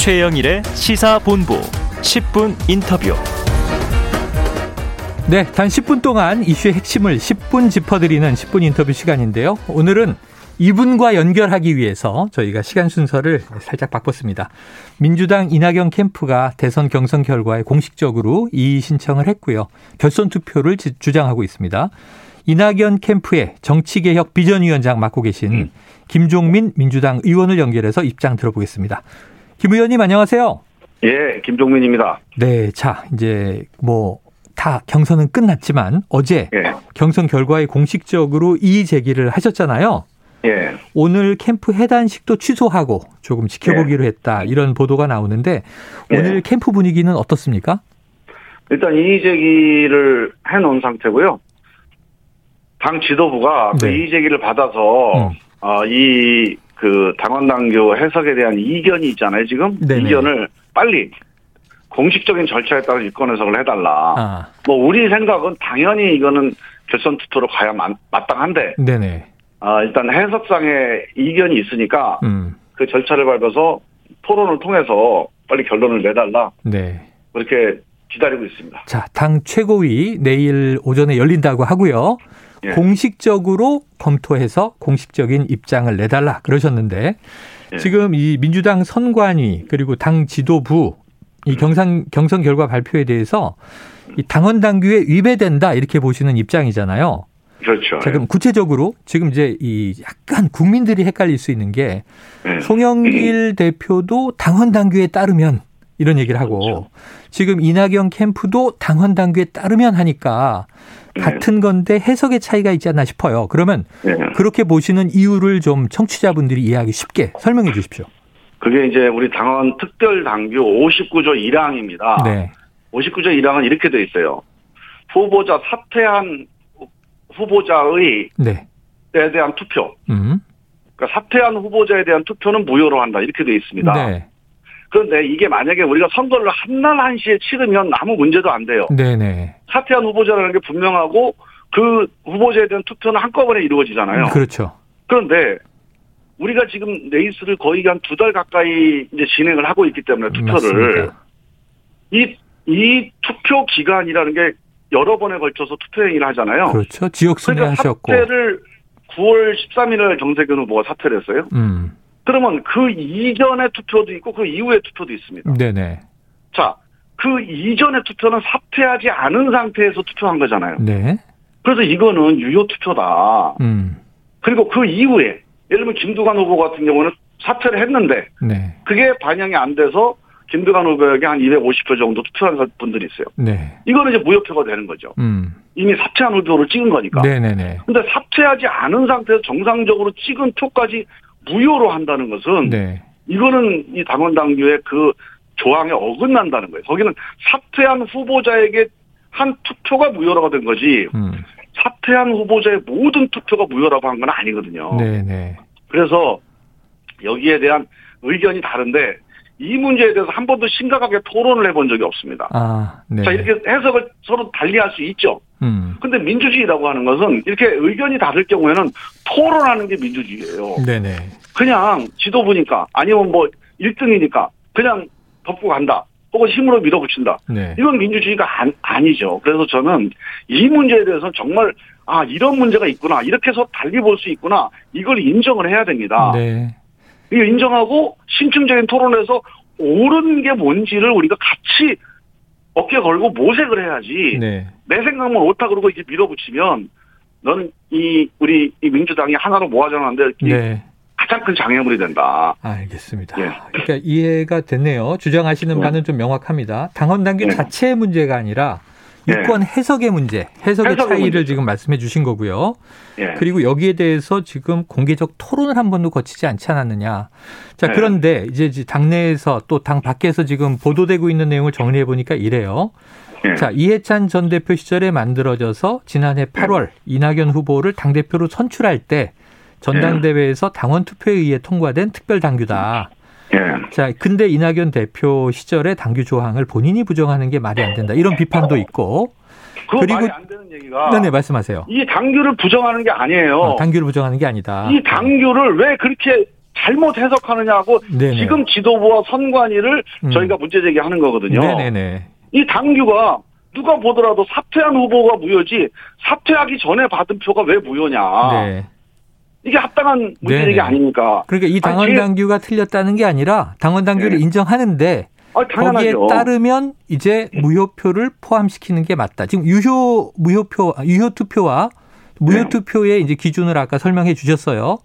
최영일의 시사본부 10분 인터뷰. 네, 단 10분 동안 이슈의 핵심을 10분 짚어드리는 10분 인터뷰 시간인데요. 오늘은 이분과 연결하기 위해서 저희가 시간 순서를 살짝 바꿨습니다. 민주당 이낙연 캠프가 대선 경선 결과에 공식적으로 이의 신청을 했고요. 결선 투표를 주장하고 있습니다. 이낙연 캠프의 정치개혁 비전위원장 맡고 계신 김종민 민주당 의원을 연결해서 입장 들어보겠습니다. 김 의원님 안녕하세요. 예, 김종민입니다. 네, 자 이제 뭐 다 경선은 끝났지만 어제 예. 경선 결과에 공식적으로 이의 제기를 하셨잖아요. 예. 오늘 캠프 해단식도 취소하고 조금 지켜보기로 예. 했다 이런 보도가 나오는데 오늘 예. 캠프 분위기는 어떻습니까? 일단 이의 제기를 해놓은 상태고요. 당 지도부가 그 네. 그 이의 제기를 받아서 음. 어, 이 그 당원 당규 해석에 대한 이견이 있잖아요. 지금 네네. 이견을 빨리 공식적인 절차에 따라 입건 해석을 해달라. 아. 뭐 우리 생각은 당연히 이거는 결선 투표로 가야 마, 마땅한데. 네네. 아 일단 해석상의 이견이 있으니까 음. 그 절차를 밟아서 토론을 통해서 빨리 결론을 내달라. 네. 그렇게 기다리고 있습니다. 자, 당 최고위 내일 오전에 열린다고 하고요. 예. 공식적으로 검토해서 공식적인 입장을 내달라 그러셨는데 예. 지금 이 민주당 선관위 그리고 당 지도부 이 경선 경선 결과 발표에 대해서 이 당원 당규에 위배된다 이렇게 보시는 입장이잖아요. 그렇죠. 자, 그럼 구체적으로 지금 이제 이 약간 국민들이 헷갈릴 수 있는 게 네. 송영길 대표도 당원 당규에 따르면 이런 얘기를 하고 그렇죠. 지금 이낙연 캠프도 당원 당규에 따르면 하니까 네. 같은 건데 해석의 차이가 있지 않나 싶어요. 그러면 네. 그렇게 보시는 이유를 좀 청취자분들이 이해하기 쉽게 설명해 주십시오. 그게 이제 우리 당원 특별 당규 59조 1항입니다. 네. 59조 1항은 이렇게 돼 있어요. 후보자 사퇴한 후보자의 네. 에 대한 투표. 음. 그러니까 사퇴한 후보자에 대한 투표는 무효로 한다. 이렇게 돼 있습니다. 네. 그런데 이게 만약에 우리가 선거를 한날 한시에 치르면 아무 문제도 안 돼요. 네네. 사퇴한 후보자라는 게 분명하고 그 후보자에 대한 투표는 한꺼번에 이루어지잖아요. 그렇죠. 그런데 우리가 지금 레이스를 거의 한 두 달 가까이 이제 진행을 하고 있기 때문에 투표를 이, 이 투표 기간이라는 게 여러 번에 걸쳐서 투표 행위를 하잖아요. 그렇죠. 지역 순회하셨고. 그러니까 사퇴를 9월 13일에 정세균 후보가 사퇴를 했어요. 음. 그러면 그 이전의 투표도 있고 그 이후의 투표도 있습니다. 네네. 자, 그 이전의 투표는 사퇴하지 않은 상태에서 투표한 거잖아요. 네. 그래서 이거는 유효 투표다. 음. 그리고 그 이후에 예를 들면 김두관 후보 같은 경우는 사퇴를 했는데 네. 그게 반영이 안 돼서 김두관 후보에게 한 250표 정도 투표한 분들이 있어요. 네. 이거는 이제 무효표가 되는 거죠. 음. 이미 사퇴한 후보를 찍은 거니까. 네네네. 근데 사퇴하지 않은 상태에서 정상적으로 찍은 표까지 무효로 한다는 것은 네. 이거는 이 당원 당규의 그 조항에 어긋난다는 거예요. 거기는 사퇴한 후보자에게 한 투표가 무효라고 된 거지. 음. 사퇴한 후보자의 모든 투표가 무효라고 한 건 아니거든요. 네네. 그래서 여기에 대한 의견이 다른데 이 문제에 대해서 한 번도 심각하게 토론을 해본 적이 없습니다. 아, 네. 자, 이렇게 해석을 서로 달리할 수 있죠. 음. 근데 민주주의라고 하는 것은 이렇게 의견이 다를 경우에는 토론하는 게 민주주의예요. 네네. 그냥 지도부니까 아니면 뭐 1등이니까 그냥 덮고 간다. 혹은 힘으로 밀어붙인다. 네. 이건 민주주의가 안, 아니죠. 그래서 저는 이 문제에 대해서는 정말 아 이런 문제가 있구나 이렇게 해서 달리 볼 수 있구나 이걸 인정을 해야 됩니다. 네. 이거 인정하고 심층적인 토론에서 옳은 게 뭔지를 우리가 같이 어깨 걸고 모색을 해야지. 네. 내 생각만 옳다 그러고 이렇게 밀어붙이면 너는 이 우리 이 민주당이 하나로 모아져나는데 네. 가장 큰 장애물이 된다. 알겠습니다. 예. 그러니까 이해가 됐네요. 주장하시는 네. 바는 좀 명확합니다. 당원 당규 네. 자체의 문제가 아니라 유권 예. 해석의 문제, 해석의, 해석의 차이를 문제죠. 지금 말씀해 주신 거고요. 예. 그리고 여기에 대해서 지금 공개적 토론을 한 번도 거치지 않지 않았느냐. 자, 예. 그런데 이제 당내에서 또 당 밖에서 지금 보도되고 있는 내용을 정리해 보니까 이래요. 예. 자, 이해찬 전 대표 시절에 만들어져서 지난해 8월 예. 이낙연 후보를 당대표로 선출할 때 전당대회에서 당원 투표에 의해 통과된 특별 당규다. 예. 자, 근데 이낙연 대표 시절에 당규 조항을 본인이 부정하는 게 말이 안 된다. 이런 비판도 있고. 그리고 말이 안 되는 얘기가 네네 말씀하세요. 이 당규를 부정하는 게 아니에요. 아, 당규를 부정하는 게 아니다. 이 당규를 왜 그렇게 잘못 해석하느냐고 네네. 지금 지도부와 선관위를 음. 저희가 문제 제기하는 거거든요. 네네네. 이 당규가 누가 보더라도 사퇴한 후보가 무효지 사퇴하기 전에 받은 표가 왜 무효냐. 네. 이게 합당한 문제 제기 아닙니까? 그러니까 이 당원 당규가 틀렸다는 게 아니라 당원 당규를 네. 인정하는데 아, 거기에 따르면 이제 무효표를 포함시키는 게 맞다. 지금 유효 무효표 유효 투표와 무효 투표의 네. 이제 기준을 아까 설명해 주셨어요.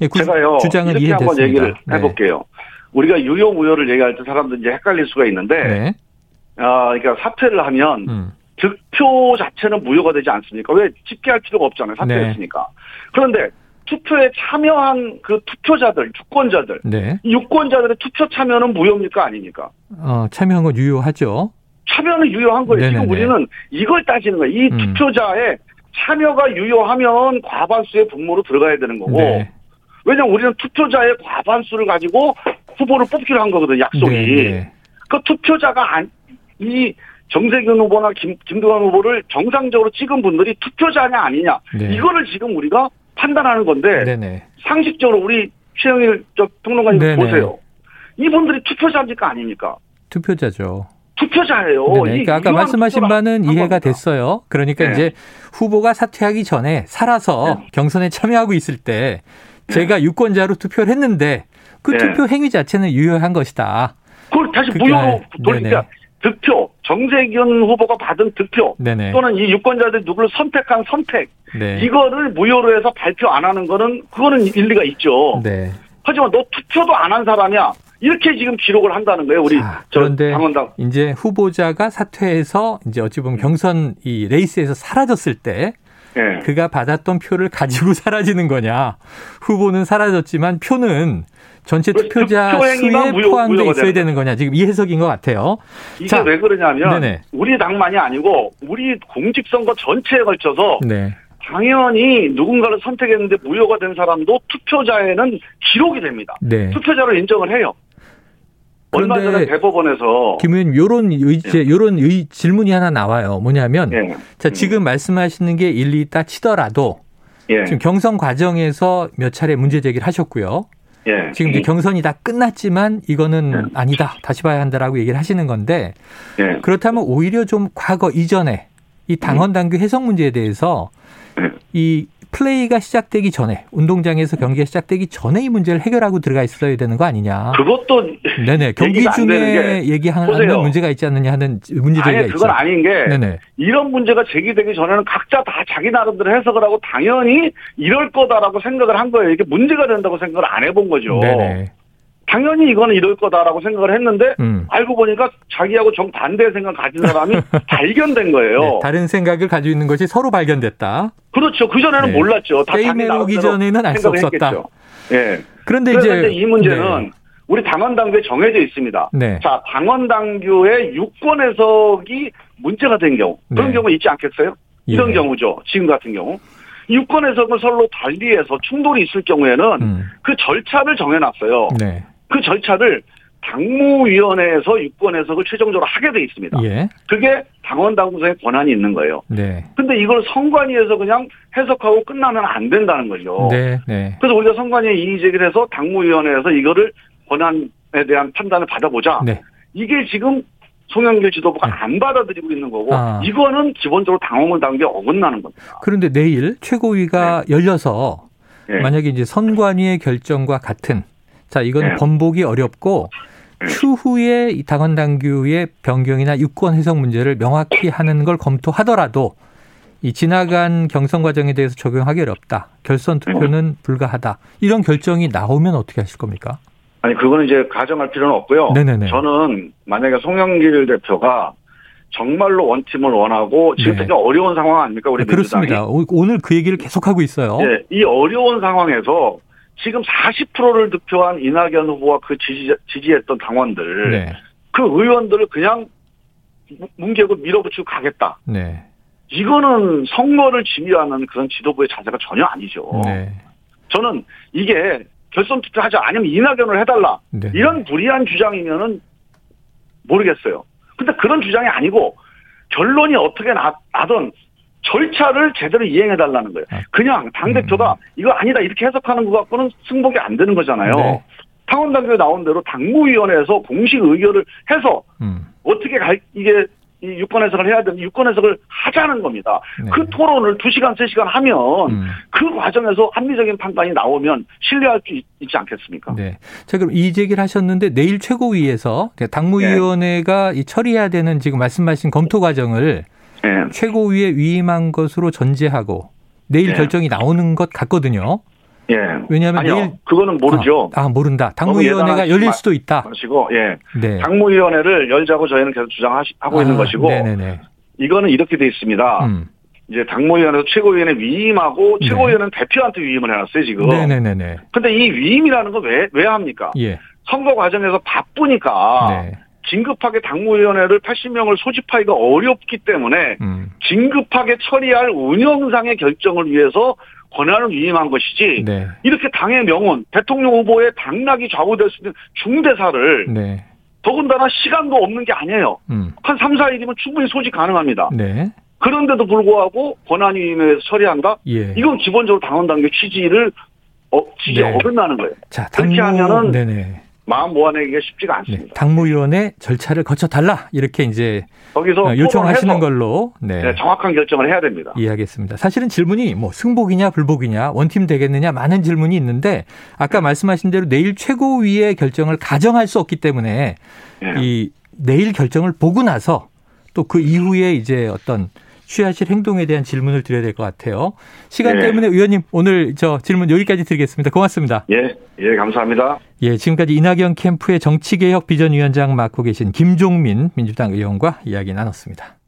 예, 제가요 주장을 이렇게 한번 얘기를 네. 해볼게요. 네. 우리가 유효 무효를 얘기할 때 사람들 이제 헷갈릴 수가 있는데, 네. 아 그러니까 사퇴를 하면 음. 득표 자체는 무효가 되지 않습니까? 왜 집계할 필요가 없잖아요. 사퇴했으니까. 네. 그런데 투표에 참여한 그 투표자들, 주권자들, 네. 유권자들의 투표 참여는 무효입니까 아닙니까? 어, 참여한 건 유효하죠. 참여는 유효한 거예요. 네네네. 지금 우리는 이걸 따지는 거예요. 이 음. 투표자의 참여가 유효하면 과반수의 분모로 들어가야 되는 거고. 네. 왜냐면 우리는 투표자의 과반수를 가지고 후보를 뽑기로 한 거거든요. 약속이. 네네. 그 투표자가 안, 이 정세균 후보나 김, 김두관 후보를 정상적으로 찍은 분들이 투표자냐 아니냐. 네. 이거를 지금 우리가 판단하는 건데 네네. 상식적으로 우리 최영일 평론가님 보세요. 이분들이 투표자입니까 아닙니까? 투표자죠. 투표자예요. 그러니까 아까 말씀하신 바는 이해가 됐어요. 그러니까 네. 이제 후보가 사퇴하기 전에 살아서 네. 경선에 참여하고 있을 때 제가 네. 유권자로 투표를 했는데 그 네. 투표 행위 자체는 유효한 것이다. 그걸 다시 무효로 돌리니까 득표, 정세균 후보가 받은 득표 네네. 또는 이 유권자들이 누구를 선택한 선택 네. 이거를 무효로 해서 발표 안 하는 거는 그거는 일리가 있죠. 네. 하지만 너 투표도 안 한 사람이야. 이렇게 지금 기록을 한다는 거예요. 우리 자, 그런데 당원당. 이제 후보자가 사퇴해서 이제 어찌 보면 경선 이 레이스에서 사라졌을 때 네. 그가 받았던 표를 가지고 사라지는 거냐. 후보는 사라졌지만 표는 전체 투표자 수에 포함돼 있어야 되는 거냐. 지금 이 해석인 것 같아요. 이게 자, 왜 그러냐면 네네. 우리 당만이 아니고 우리 공직선거 전체에 걸쳐서 네. 당연히 누군가를 선택했는데 무효가 된 사람도 투표자에는 기록이 됩니다. 네. 투표자로 인정을 해요. 얼마 전에 대법원에서 김 의원님 요런 의제 예. 요런 의 질문이 하나 나와요. 뭐냐면 예. 자 지금 음. 말씀하시는 게 일리 있다 치더라도 예. 지금 경선 과정에서 몇 차례 문제 제기를 하셨고요. 예. 지금 이제 경선이 다 끝났지만 이거는 예. 아니다. 다시 봐야 한다라고 얘기를 하시는 건데 예. 그렇다면 오히려 좀 과거 이전에 이 당원 당규 해석 문제에 대해서 이 플레이가 시작되기 전에 운동장에서 경기가 시작되기 전에 이 문제를 해결하고 들어가 있어야 되는 거 아니냐. 그것도 네네 경기 중에 얘기하는 문제가 있지 않느냐 하는 문제 제기가 있죠. 그건 아닌 게 네네. 이런 문제가 제기되기 전에는 각자 다 자기 나름대로 해석을 하고 당연히 이럴 거다라고 생각을 한 거예요. 이게 문제가 된다고 생각을 안 해본 거죠. 네네. 당연히 이거는 이럴 거다라고 생각을 했는데 음. 알고 보니까 자기하고 정 반대의 생각 가진 사람이 발견된 거예요. 네, 다른 생각을 가지고 있는 것이 서로 발견됐다. 그렇죠. 그 전에는 네. 몰랐죠. 다 게임에 오기 전에는 알 수 없었다. 예. 네. 그런데 이제 이 문제는 네. 우리 당원 당규에 정해져 있습니다. 네. 자, 당원 당규의 유권 해석이 문제가 된 경우 그런 네. 경우 있지 않겠어요? 이런 예. 경우죠. 지금 같은 경우. 유권 해석을 서로 달리해서 충돌이 있을 경우에는 음. 그 절차를 정해놨어요. 네. 그 절차를 당무위원회에서 유권 해석을 최종적으로 하게 돼 있습니다. 예. 그게 당원 당무상의 권한이 있는 거예요. 네. 근데 이걸 선관위에서 그냥 해석하고 끝나면 안 된다는 거죠. 네. 네. 그래서 우리가 선관위에 이의 제기를 해서 당무위원회에서 이거를 권한에 대한 판단을 받아보자. 네. 이게 지금 송영길 지도부가 네. 안 받아들이고 있는 거고 아. 이거는 기본적으로 당원을 당게 어긋나는 겁니다. 그런데 내일 최고위가 네. 열려서 네. 만약에 이제 선관위의 결정과 같은 자, 이건 네. 번복이 어렵고 네. 추후에 이 당원 당규의 변경이나 유권 해석 문제를 명확히 하는 걸 검토하더라도 이 지나간 경선 과정에 대해서 적용하기 어렵다. 결선 투표는 불가하다. 이런 결정이 나오면 어떻게 하실 겁니까? 아니 그거는 이제 가정할 필요는 없고요. 네네네. 저는 만약에 송영길 대표가 정말로 원팀을 원하고 지금 네. 되게 어려운 상황 아닙니까 우리 네, 그렇습니다. 오늘 그 얘기를 계속하고 있어요. 네, 이 어려운 상황에서 지금 40%를 득표한 이낙연 후보와 그 지지, 지지했던 당원들, 네. 그 의원들을 그냥 뭉개고 밀어붙이고 가겠다. 네. 이거는 선거를 지휘하는 그런 지도부의 자세가 전혀 아니죠. 네. 저는 이게 결선 투표하자 아니면 이낙연을 해달라 네. 이런 무리한 주장이면은 모르겠어요. 근데 그런 주장이 아니고 결론이 어떻게 나, 나든 절차를 제대로 이행해 달라는 거예요. 아. 그냥 당 대표가 음. 이거 아니다 이렇게 해석하는 것 갖고는 승복이 안 되는 거잖아요. 네. 당원당규에 나온 대로 당무위원회에서 공식 의결을 해서 음. 어떻게 갈 이게 이 유권 해석을 해야 되는 유권 해석을 하자는 겁니다. 네. 그 토론을 2시간, 3시간 하면 음. 그 과정에서 합리적인 판단이 나오면 신뢰할 수 있지 않겠습니까? 네. 자, 그럼 이 얘기를 하셨는데 내일 최고위에서 당무위원회가 네. 처리해야 되는 지금 말씀하신 검토 과정을 네. 최고위에 위임한 것으로 전제하고 내일 네. 결정이 나오는 것 같거든요. 예. 왜냐하면 아니요, 내일 그거는 모르죠. 아, 아 모른다. 당무위원회가 열릴 수도 있다. 것이고, 예. 네. 당무위원회를 열자고 저희는 계속 주장하고 아, 있는 것이고, 네네네. 이거는 이렇게 돼 있습니다. 음. 이제 당무위원회에서 최고위원회 위임하고 네. 최고위원은 대표한테 위임을 해놨어요 지금. 네네네. 근데 이 위임이라는 건왜왜 합니까? 예. 선거 과정에서 바쁘니까. 네. 긴급하게 당무위원회를 80명을 소집하기가 어렵기 때문에 음. 긴급하게 처리할 운영상의 결정을 위해서 권한을 위임한 것이지 네. 이렇게 당의 명운 대통령 후보의 당락이 좌우될 수 있는 중대사를 네. 더군다나 시간도 없는 게 아니에요. 음. 한 3, 4일이면 충분히 소집 가능합니다. 네. 그런데도 불구하고 권한위임에서 처리한다? 예. 이건 기본적으로 당원 당규 취지를 어, 취지에 네. 어긋나는 거예요. 자, 당무, 그렇게 하면은 네네. 마음 모아내기가 쉽지가 않습니다. 네, 당무위원회 절차를 거쳐 달라 이렇게 이제 거기서 어, 요청하시는 걸로 네. 네, 정확한 결정을 해야 됩니다. 이해하겠습니다. 사실은 질문이 뭐 승복이냐 불복이냐 원팀 되겠느냐 많은 질문이 있는데 아까 말씀하신 대로 내일 최고위의 결정을 가정할 수 없기 때문에 네. 이 내일 결정을 보고 나서 또 그 이후에 이제 어떤 취하실 행동에 대한 질문을 드려야 될 것 같아요. 시간 예. 때문에 의원님 오늘 저 질문 여기까지 드리겠습니다. 고맙습니다. 예, 예, 감사합니다. 예, 지금까지 이낙연 캠프의 정치개혁 비전위원장 맡고 계신 김종민 민주당 의원과 이야기 나눴습니다.